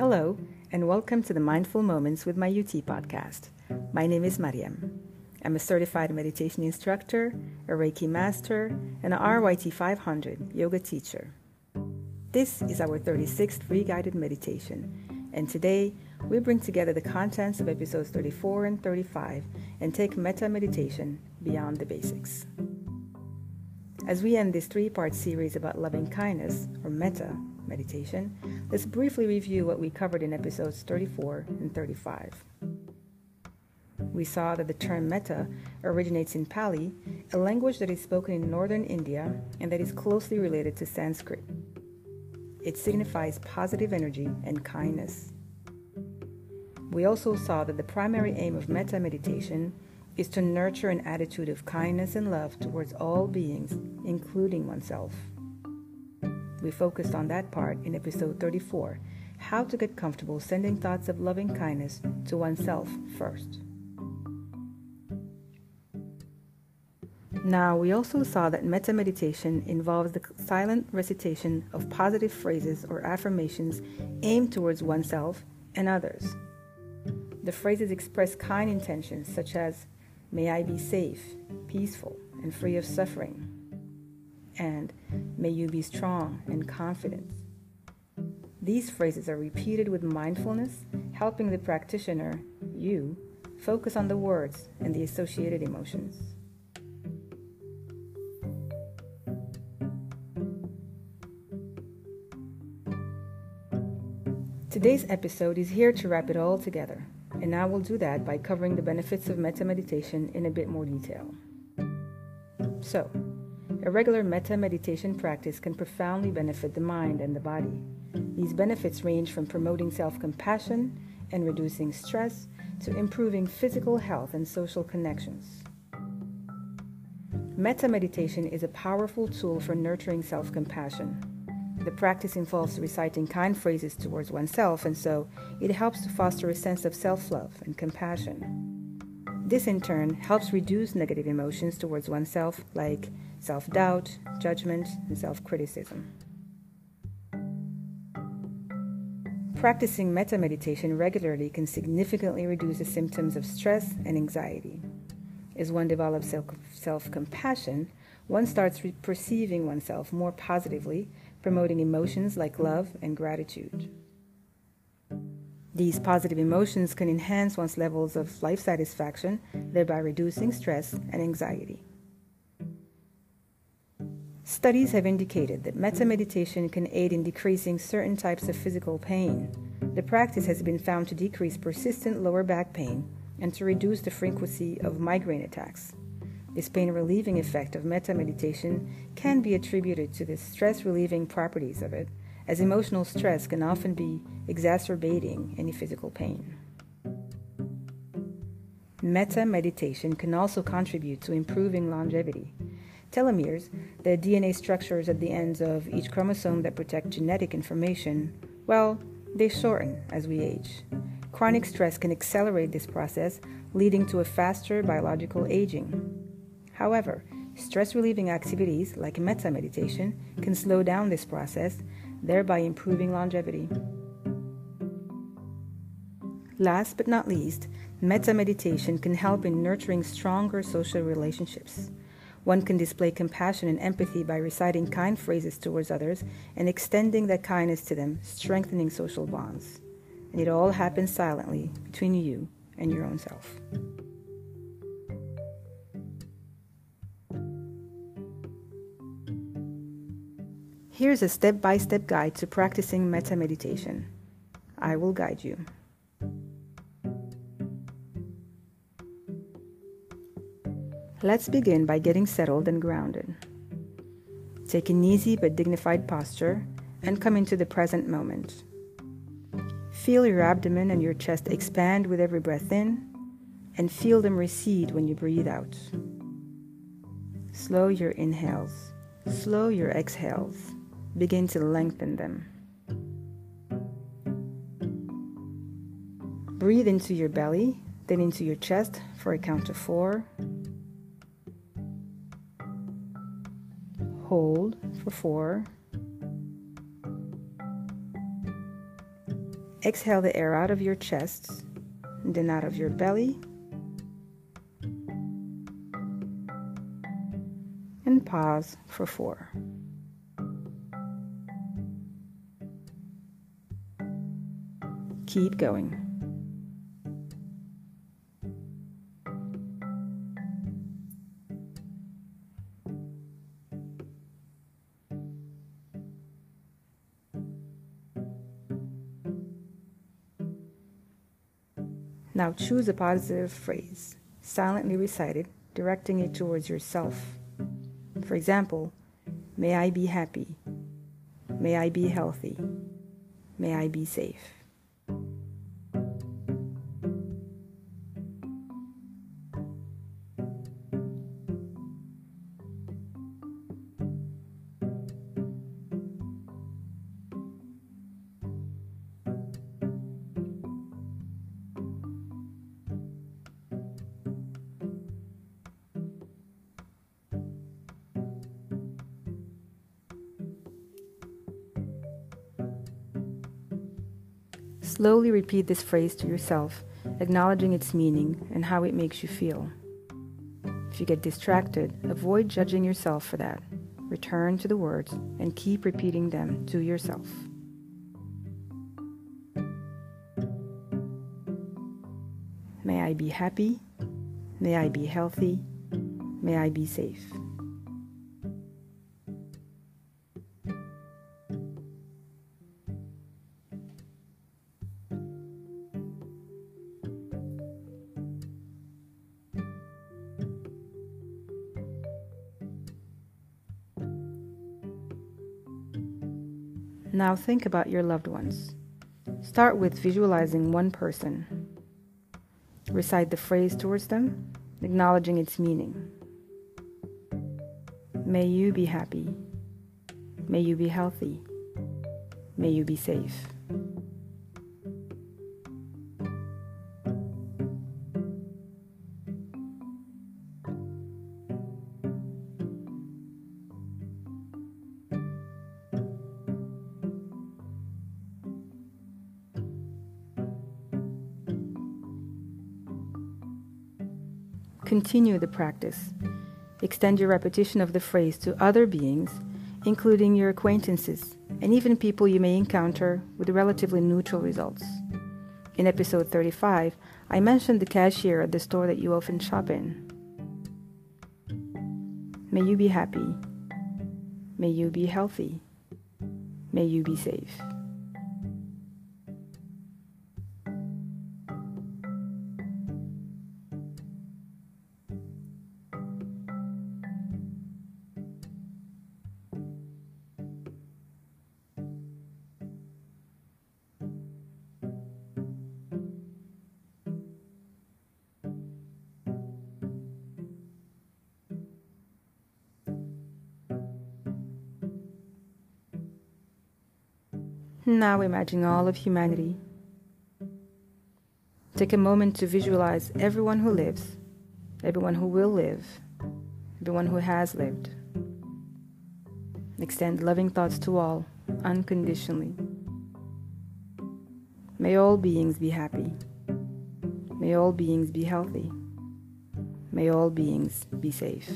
Hello, and welcome to the Mindful Moments with My UT podcast. My name is Mariam. I'm a certified meditation instructor, a Reiki master, and a RYT 500 yoga teacher. This is our 36th free guided meditation, and today we bring together the contents of episodes 34 and 35 and take metta meditation beyond the basics. As we end this three part series about loving kindness, or metta meditation, let's briefly review what we covered in episodes 34 and 35. We saw that the term metta originates in Pali, a language that is spoken in northern India and that is closely related to Sanskrit. It signifies positive energy and kindness. We also saw that the primary aim of metta meditation is to nurture an attitude of kindness and love towards all beings, including oneself. We focused on that part in episode 34 how to get comfortable sending thoughts of loving kindness to oneself first. Now, we also saw that metta meditation involves the silent recitation of positive phrases or affirmations aimed towards oneself and others. The phrases express kind intentions such as, May I be safe, peaceful, and free of suffering. And may you be strong and confident. These phrases are repeated with mindfulness, helping the practitioner, you, focus on the words and the associated emotions. Today's episode is here to wrap it all together, and I will do that by covering the benefits of metta meditation in a bit more detail. So, a regular metta meditation practice can profoundly benefit the mind and the body. These benefits range from promoting self compassion and reducing stress to improving physical health and social connections. Metta meditation is a powerful tool for nurturing self compassion. The practice involves reciting kind phrases towards oneself, and so it helps to foster a sense of self love and compassion. This, in turn, helps reduce negative emotions towards oneself, like self doubt, judgment, and self criticism. Practicing metta meditation regularly can significantly reduce the symptoms of stress and anxiety. As one develops self compassion, one starts re- perceiving oneself more positively promoting emotions like love and gratitude. These positive emotions can enhance one's levels of life satisfaction, thereby reducing stress and anxiety. Studies have indicated that metta meditation can aid in decreasing certain types of physical pain. The practice has been found to decrease persistent lower back pain and to reduce the frequency of migraine attacks. This pain relieving effect of metta meditation can be attributed to the stress relieving properties of it, as emotional stress can often be exacerbating any physical pain. Metta meditation can also contribute to improving longevity. Telomeres, the DNA structures at the ends of each chromosome that protect genetic information, well, they shorten as we age. Chronic stress can accelerate this process, leading to a faster biological aging. However, stress relieving activities like metta meditation can slow down this process, thereby improving longevity. Last but not least, metta meditation can help in nurturing stronger social relationships. One can display compassion and empathy by reciting kind phrases towards others and extending that kindness to them, strengthening social bonds. And it all happens silently between you and your own self. Here's a step by step guide to practicing metta meditation. I will guide you. Let's begin by getting settled and grounded. Take an easy but dignified posture and come into the present moment. Feel your abdomen and your chest expand with every breath in, and feel them recede when you breathe out. Slow your inhales, slow your exhales begin to lengthen them. Breathe into your belly, then into your chest for a count of four. Hold for four. exhale the air out of your chest then out of your belly. And pause for four. Keep going. Now choose a positive phrase, silently recited, directing it towards yourself. For example, may I be happy. May I be healthy. May I be safe. Slowly repeat this phrase to yourself, acknowledging its meaning and how it makes you feel. If you get distracted, avoid judging yourself for that. Return to the words and keep repeating them to yourself. May I be happy. May I be healthy. May I be safe. Now think about your loved ones. Start with visualizing one person. Recite the phrase towards them, acknowledging its meaning. May you be happy. May you be healthy. May you be safe. Continue the practice. Extend your repetition of the phrase to other beings, including your acquaintances and even people you may encounter with relatively neutral results. In episode 35, I mentioned the cashier at the store that you often shop in. May you be happy. May you be healthy. May you be safe. Now imagine all of humanity. Take a moment to visualize everyone who lives, everyone who will live, everyone who has lived. Extend loving thoughts to all, unconditionally. May all beings be happy. May all beings be healthy. May all beings be safe.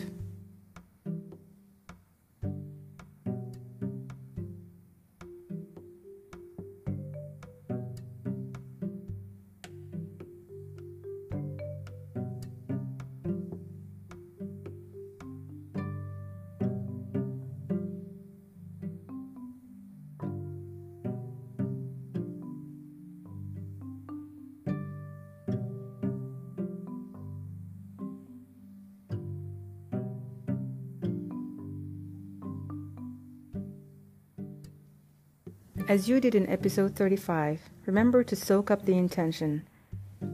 As you did in episode 35, remember to soak up the intention,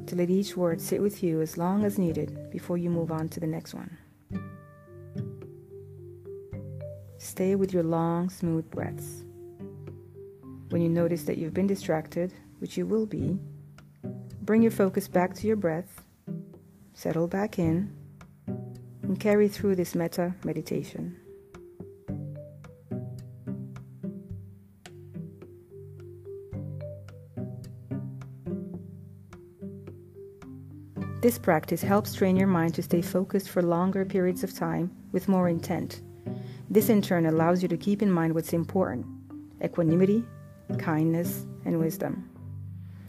to let each word sit with you as long as needed before you move on to the next one. Stay with your long, smooth breaths. When you notice that you've been distracted, which you will be, bring your focus back to your breath, settle back in, and carry through this metta meditation. This practice helps train your mind to stay focused for longer periods of time with more intent. This in turn allows you to keep in mind what's important equanimity, kindness, and wisdom.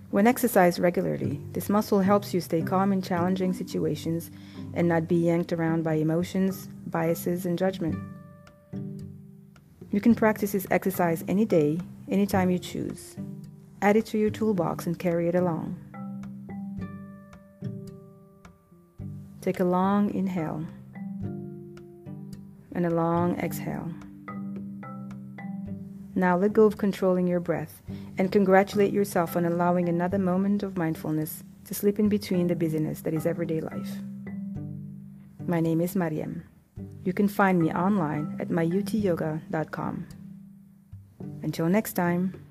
When exercised regularly, this muscle helps you stay calm in challenging situations and not be yanked around by emotions, biases, and judgment. You can practice this exercise any day, anytime you choose. Add it to your toolbox and carry it along. Take a long inhale and a long exhale. Now let go of controlling your breath and congratulate yourself on allowing another moment of mindfulness to slip in between the busyness that is everyday life. My name is Mariam. You can find me online at myutyoga.com. Until next time.